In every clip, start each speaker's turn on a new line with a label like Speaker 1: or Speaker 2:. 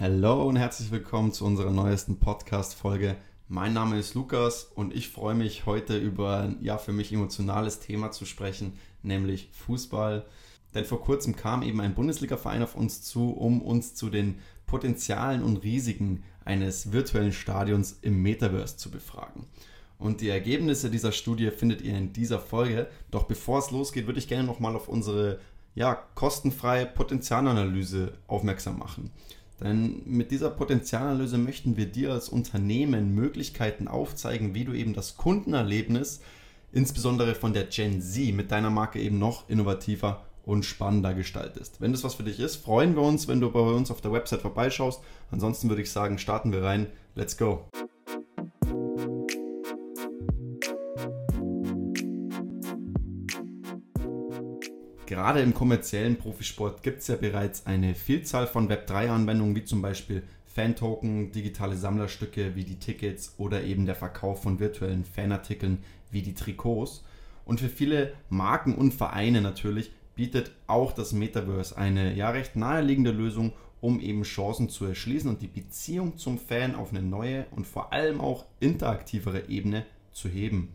Speaker 1: Hallo und herzlich willkommen zu unserer neuesten Podcast-Folge. Mein Name ist Lukas und ich freue mich heute über ein ja für mich emotionales Thema zu sprechen, nämlich Fußball. Denn vor kurzem kam eben ein Bundesliga-Verein auf uns zu, um uns zu den Potenzialen und Risiken eines virtuellen Stadions im Metaverse zu befragen. Und die Ergebnisse dieser Studie findet ihr in dieser Folge. Doch bevor es losgeht, würde ich gerne nochmal auf unsere ja, kostenfreie Potenzialanalyse aufmerksam machen. Denn mit dieser Potenzialanalyse möchten wir dir als Unternehmen Möglichkeiten aufzeigen, wie du eben das Kundenerlebnis, insbesondere von der Gen Z, mit deiner Marke eben noch innovativer und spannender gestaltest. Wenn das was für dich ist, freuen wir uns, wenn du bei uns auf der Website vorbeischaust. Ansonsten würde ich sagen, starten wir rein. Let's go! Gerade im kommerziellen Profisport gibt es ja bereits eine Vielzahl von Web3-Anwendungen, wie zum Beispiel Fan-Token, digitale Sammlerstücke wie die Tickets oder eben der Verkauf von virtuellen Fanartikeln wie die Trikots. Und für viele Marken und Vereine natürlich bietet auch das Metaverse eine ja recht naheliegende Lösung, um eben Chancen zu erschließen und die Beziehung zum Fan auf eine neue und vor allem auch interaktivere Ebene zu heben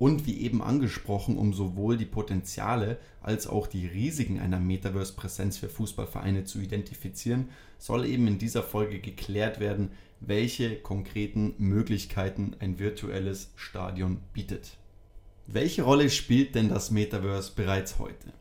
Speaker 1: und wie eben angesprochen, um sowohl die Potenziale als auch die Risiken einer Metaverse-Präsenz für Fußballvereine zu identifizieren, soll eben in dieser Folge geklärt werden, welche konkreten Möglichkeiten ein virtuelles Stadion bietet. Welche Rolle spielt denn das Metaverse bereits heute?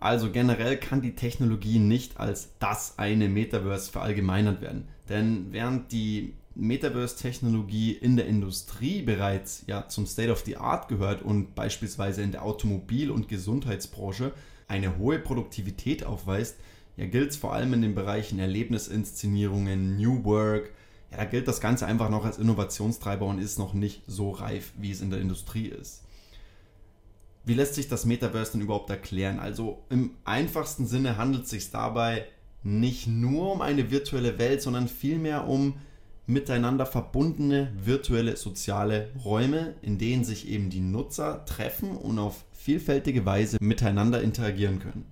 Speaker 1: Also generell kann die Technologie nicht als das eine Metaverse verallgemeinert werden, denn während die Metaverse-Technologie in der Industrie bereits ja zum State of the Art gehört und beispielsweise in der Automobil- und Gesundheitsbranche eine hohe Produktivität aufweist, ja, gilt es vor allem in den Bereichen Erlebnisinszenierungen, New Work. Ja, da gilt das Ganze einfach noch als Innovationstreiber und ist noch nicht so reif, wie es in der Industrie ist. Wie lässt sich das Metaverse denn überhaupt erklären? Also im einfachsten Sinne handelt es sich dabei nicht nur um eine virtuelle Welt, sondern vielmehr um miteinander verbundene virtuelle soziale Räume, in denen sich eben die Nutzer treffen und auf vielfältige Weise miteinander interagieren können.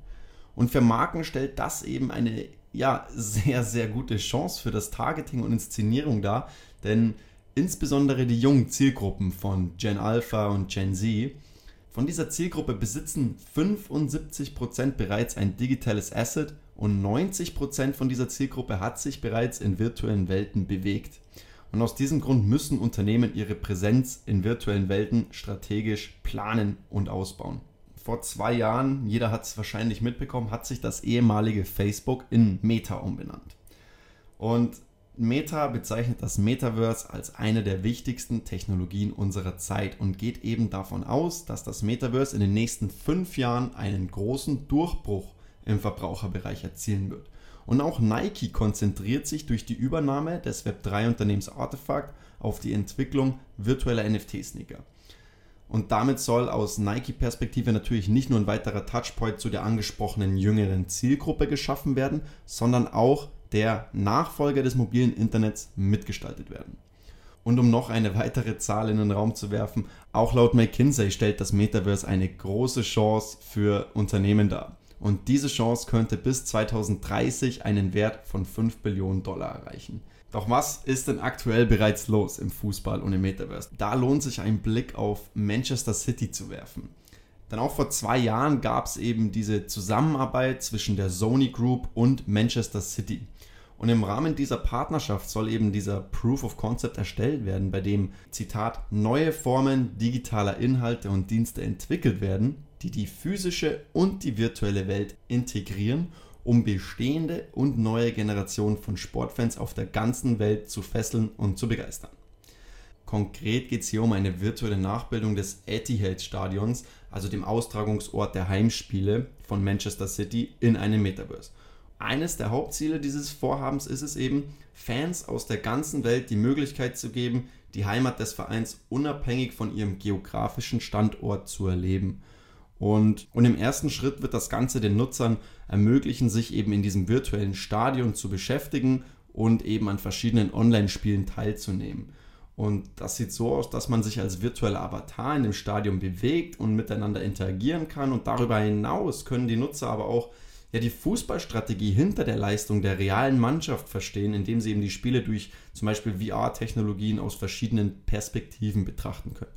Speaker 1: Und für Marken stellt das eben eine ja, sehr, sehr gute Chance für das Targeting und Inszenierung dar, denn insbesondere die jungen Zielgruppen von Gen Alpha und Gen Z, von dieser Zielgruppe besitzen 75% bereits ein digitales Asset und 90% von dieser Zielgruppe hat sich bereits in virtuellen Welten bewegt. Und aus diesem Grund müssen Unternehmen ihre Präsenz in virtuellen Welten strategisch planen und ausbauen. Vor zwei Jahren, jeder hat es wahrscheinlich mitbekommen, hat sich das ehemalige Facebook in Meta umbenannt. Und Meta bezeichnet das Metaverse als eine der wichtigsten Technologien unserer Zeit und geht eben davon aus, dass das Metaverse in den nächsten fünf Jahren einen großen Durchbruch im Verbraucherbereich erzielen wird. Und auch Nike konzentriert sich durch die Übernahme des Web3-Unternehmens Artifact auf die Entwicklung virtueller NFT-Sneaker. Und damit soll aus Nike-Perspektive natürlich nicht nur ein weiterer Touchpoint zu der angesprochenen jüngeren Zielgruppe geschaffen werden, sondern auch der Nachfolger des mobilen Internets mitgestaltet werden. Und um noch eine weitere Zahl in den Raum zu werfen, auch laut McKinsey stellt das Metaverse eine große Chance für Unternehmen dar. Und diese Chance könnte bis 2030 einen Wert von 5 Billionen Dollar erreichen. Doch was ist denn aktuell bereits los im Fußball und im Metaverse? Da lohnt sich ein Blick auf Manchester City zu werfen. Denn auch vor zwei Jahren gab es eben diese Zusammenarbeit zwischen der Sony Group und Manchester City. Und im Rahmen dieser Partnerschaft soll eben dieser Proof of Concept erstellt werden, bei dem, Zitat, neue Formen digitaler Inhalte und Dienste entwickelt werden, die die physische und die virtuelle Welt integrieren, um bestehende und neue Generationen von Sportfans auf der ganzen Welt zu fesseln und zu begeistern. Konkret geht es hier um eine virtuelle Nachbildung des Etihad-Stadions, also dem Austragungsort der Heimspiele von Manchester City, in einem Metaverse. Eines der Hauptziele dieses Vorhabens ist es eben, Fans aus der ganzen Welt die Möglichkeit zu geben, die Heimat des Vereins unabhängig von ihrem geografischen Standort zu erleben. Und, und im ersten Schritt wird das Ganze den Nutzern ermöglichen, sich eben in diesem virtuellen Stadion zu beschäftigen und eben an verschiedenen Online-Spielen teilzunehmen. Und das sieht so aus, dass man sich als virtueller Avatar in dem Stadion bewegt und miteinander interagieren kann. Und darüber hinaus können die Nutzer aber auch ja die Fußballstrategie hinter der Leistung der realen Mannschaft verstehen, indem sie eben die Spiele durch zum Beispiel VR-Technologien aus verschiedenen Perspektiven betrachten können.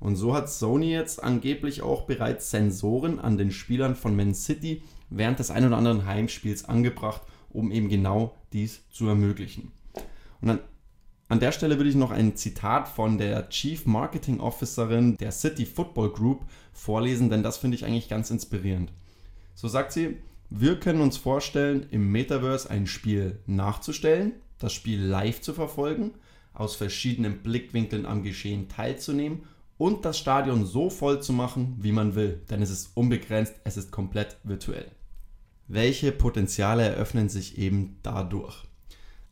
Speaker 1: Und so hat Sony jetzt angeblich auch bereits Sensoren an den Spielern von Man City während des ein oder anderen Heimspiels angebracht, um eben genau dies zu ermöglichen. Und dann an der Stelle würde ich noch ein Zitat von der Chief Marketing Officerin der City Football Group vorlesen, denn das finde ich eigentlich ganz inspirierend. So sagt sie, wir können uns vorstellen, im Metaverse ein Spiel nachzustellen, das Spiel live zu verfolgen, aus verschiedenen Blickwinkeln am Geschehen teilzunehmen und das Stadion so voll zu machen, wie man will, denn es ist unbegrenzt, es ist komplett virtuell. Welche Potenziale eröffnen sich eben dadurch?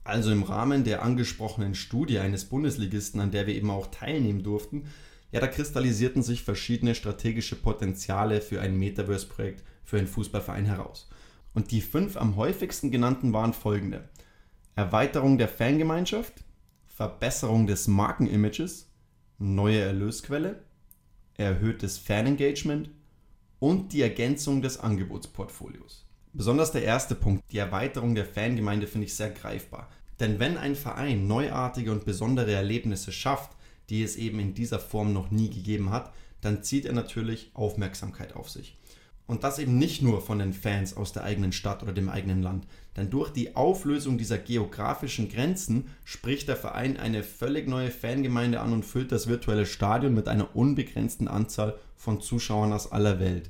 Speaker 1: Also im Rahmen der angesprochenen Studie eines Bundesligisten, an der wir eben auch teilnehmen durften, ja, da kristallisierten sich verschiedene strategische Potenziale für ein Metaverse-Projekt für einen Fußballverein heraus. Und die fünf am häufigsten genannten waren folgende. Erweiterung der Fangemeinschaft, Verbesserung des Markenimages, neue Erlösquelle, erhöhtes Fanengagement und die Ergänzung des Angebotsportfolios. Besonders der erste Punkt, die Erweiterung der Fangemeinde, finde ich sehr greifbar. Denn wenn ein Verein neuartige und besondere Erlebnisse schafft, die es eben in dieser Form noch nie gegeben hat, dann zieht er natürlich Aufmerksamkeit auf sich. Und das eben nicht nur von den Fans aus der eigenen Stadt oder dem eigenen Land. Denn durch die Auflösung dieser geografischen Grenzen spricht der Verein eine völlig neue Fangemeinde an und füllt das virtuelle Stadion mit einer unbegrenzten Anzahl von Zuschauern aus aller Welt.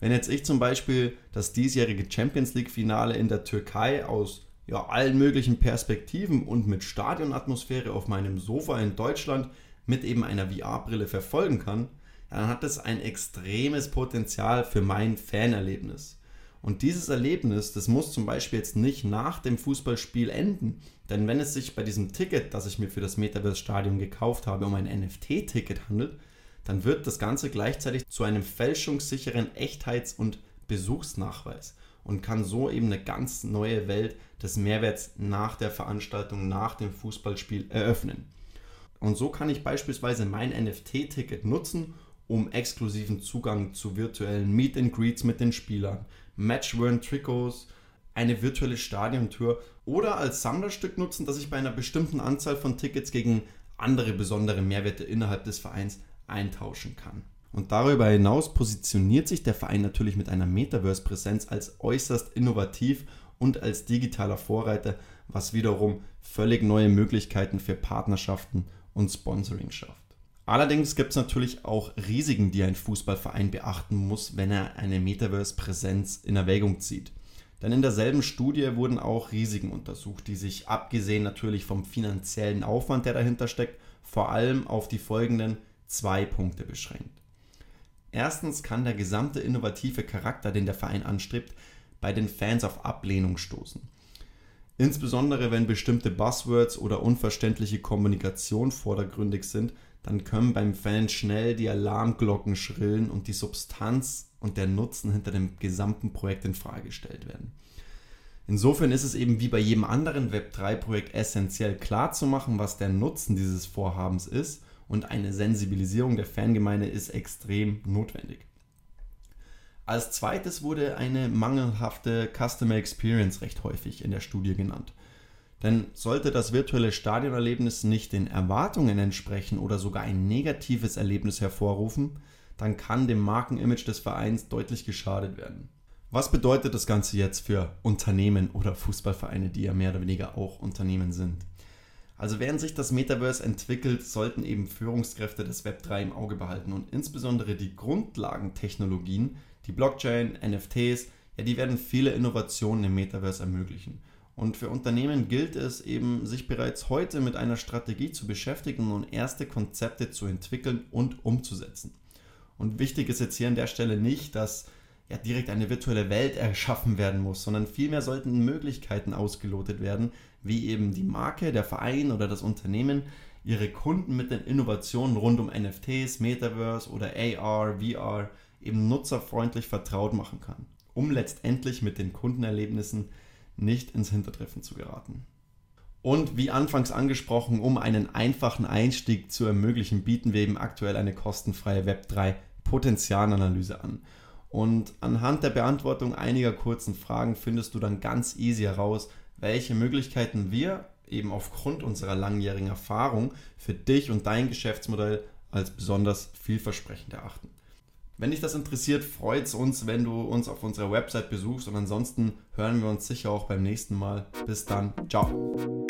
Speaker 1: Wenn jetzt ich zum Beispiel das diesjährige Champions League-Finale in der Türkei aus ja, allen möglichen Perspektiven und mit Stadionatmosphäre auf meinem Sofa in Deutschland mit eben einer VR-Brille verfolgen kann, dann hat das ein extremes Potenzial für mein Fanerlebnis. Und dieses Erlebnis, das muss zum Beispiel jetzt nicht nach dem Fußballspiel enden. Denn wenn es sich bei diesem Ticket, das ich mir für das Metaverse-Stadion gekauft habe, um ein NFT-Ticket handelt, dann wird das Ganze gleichzeitig zu einem fälschungssicheren Echtheits- und Besuchsnachweis und kann so eben eine ganz neue Welt des Mehrwerts nach der Veranstaltung, nach dem Fußballspiel eröffnen. Und so kann ich beispielsweise mein NFT-Ticket nutzen, um exklusiven Zugang zu virtuellen Meet and Greets mit den Spielern, Match-Worn-Trikots, eine virtuelle Stadiontour oder als Sammlerstück nutzen, das ich bei einer bestimmten Anzahl von Tickets gegen andere besondere Mehrwerte innerhalb des Vereins eintauschen kann. Und darüber hinaus positioniert sich der Verein natürlich mit einer Metaverse-Präsenz als äußerst innovativ und als digitaler Vorreiter, was wiederum völlig neue Möglichkeiten für Partnerschaften und Sponsoring schafft. Allerdings gibt es natürlich auch Risiken, die ein Fußballverein beachten muss, wenn er eine Metaverse-Präsenz in Erwägung zieht. Denn in derselben Studie wurden auch Risiken untersucht, die sich abgesehen natürlich vom finanziellen Aufwand, der dahinter steckt, vor allem auf die folgenden zwei Punkte beschränkt. Erstens kann der gesamte innovative Charakter, den der Verein anstrebt, bei den Fans auf Ablehnung stoßen. Insbesondere wenn bestimmte Buzzwords oder unverständliche Kommunikation vordergründig sind, dann können beim Fan schnell die Alarmglocken schrillen und die Substanz und der Nutzen hinter dem gesamten Projekt in Frage gestellt werden. Insofern ist es eben wie bei jedem anderen Web3-Projekt essentiell klar zu machen, was der Nutzen dieses Vorhabens ist und eine Sensibilisierung der Fangemeinde ist extrem notwendig. Als zweites wurde eine mangelhafte Customer Experience recht häufig in der Studie genannt. Denn sollte das virtuelle Stadionerlebnis nicht den Erwartungen entsprechen oder sogar ein negatives Erlebnis hervorrufen, dann kann dem Markenimage des Vereins deutlich geschadet werden. Was bedeutet das Ganze jetzt für Unternehmen oder Fußballvereine, die ja mehr oder weniger auch Unternehmen sind? Also während sich das Metaverse entwickelt, sollten eben Führungskräfte des Web3 im Auge behalten und insbesondere die Grundlagentechnologien, die Blockchain, NFTs, ja, die werden viele Innovationen im Metaverse ermöglichen. Und für Unternehmen gilt es eben, sich bereits heute mit einer Strategie zu beschäftigen und erste Konzepte zu entwickeln und umzusetzen. Und wichtig ist jetzt hier an der Stelle nicht, dass ja, direkt eine virtuelle Welt erschaffen werden muss, sondern vielmehr sollten Möglichkeiten ausgelotet werden, wie eben die Marke, der Verein oder das Unternehmen ihre Kunden mit den Innovationen rund um NFTs, Metaverse oder AR, VR eben nutzerfreundlich vertraut machen kann, um letztendlich mit den Kundenerlebnissen nicht ins Hintertreffen zu geraten. Und wie anfangs angesprochen, um einen einfachen Einstieg zu ermöglichen, bieten wir eben aktuell eine kostenfreie Web3 Potenzialanalyse an. Und anhand der Beantwortung einiger kurzen Fragen findest du dann ganz easy heraus, welche Möglichkeiten wir eben aufgrund unserer langjährigen Erfahrung für dich und dein Geschäftsmodell als besonders vielversprechend erachten. Wenn dich das interessiert, freut es uns, wenn du uns auf unserer Website besuchst und ansonsten hören wir uns sicher auch beim nächsten Mal. Bis dann, ciao.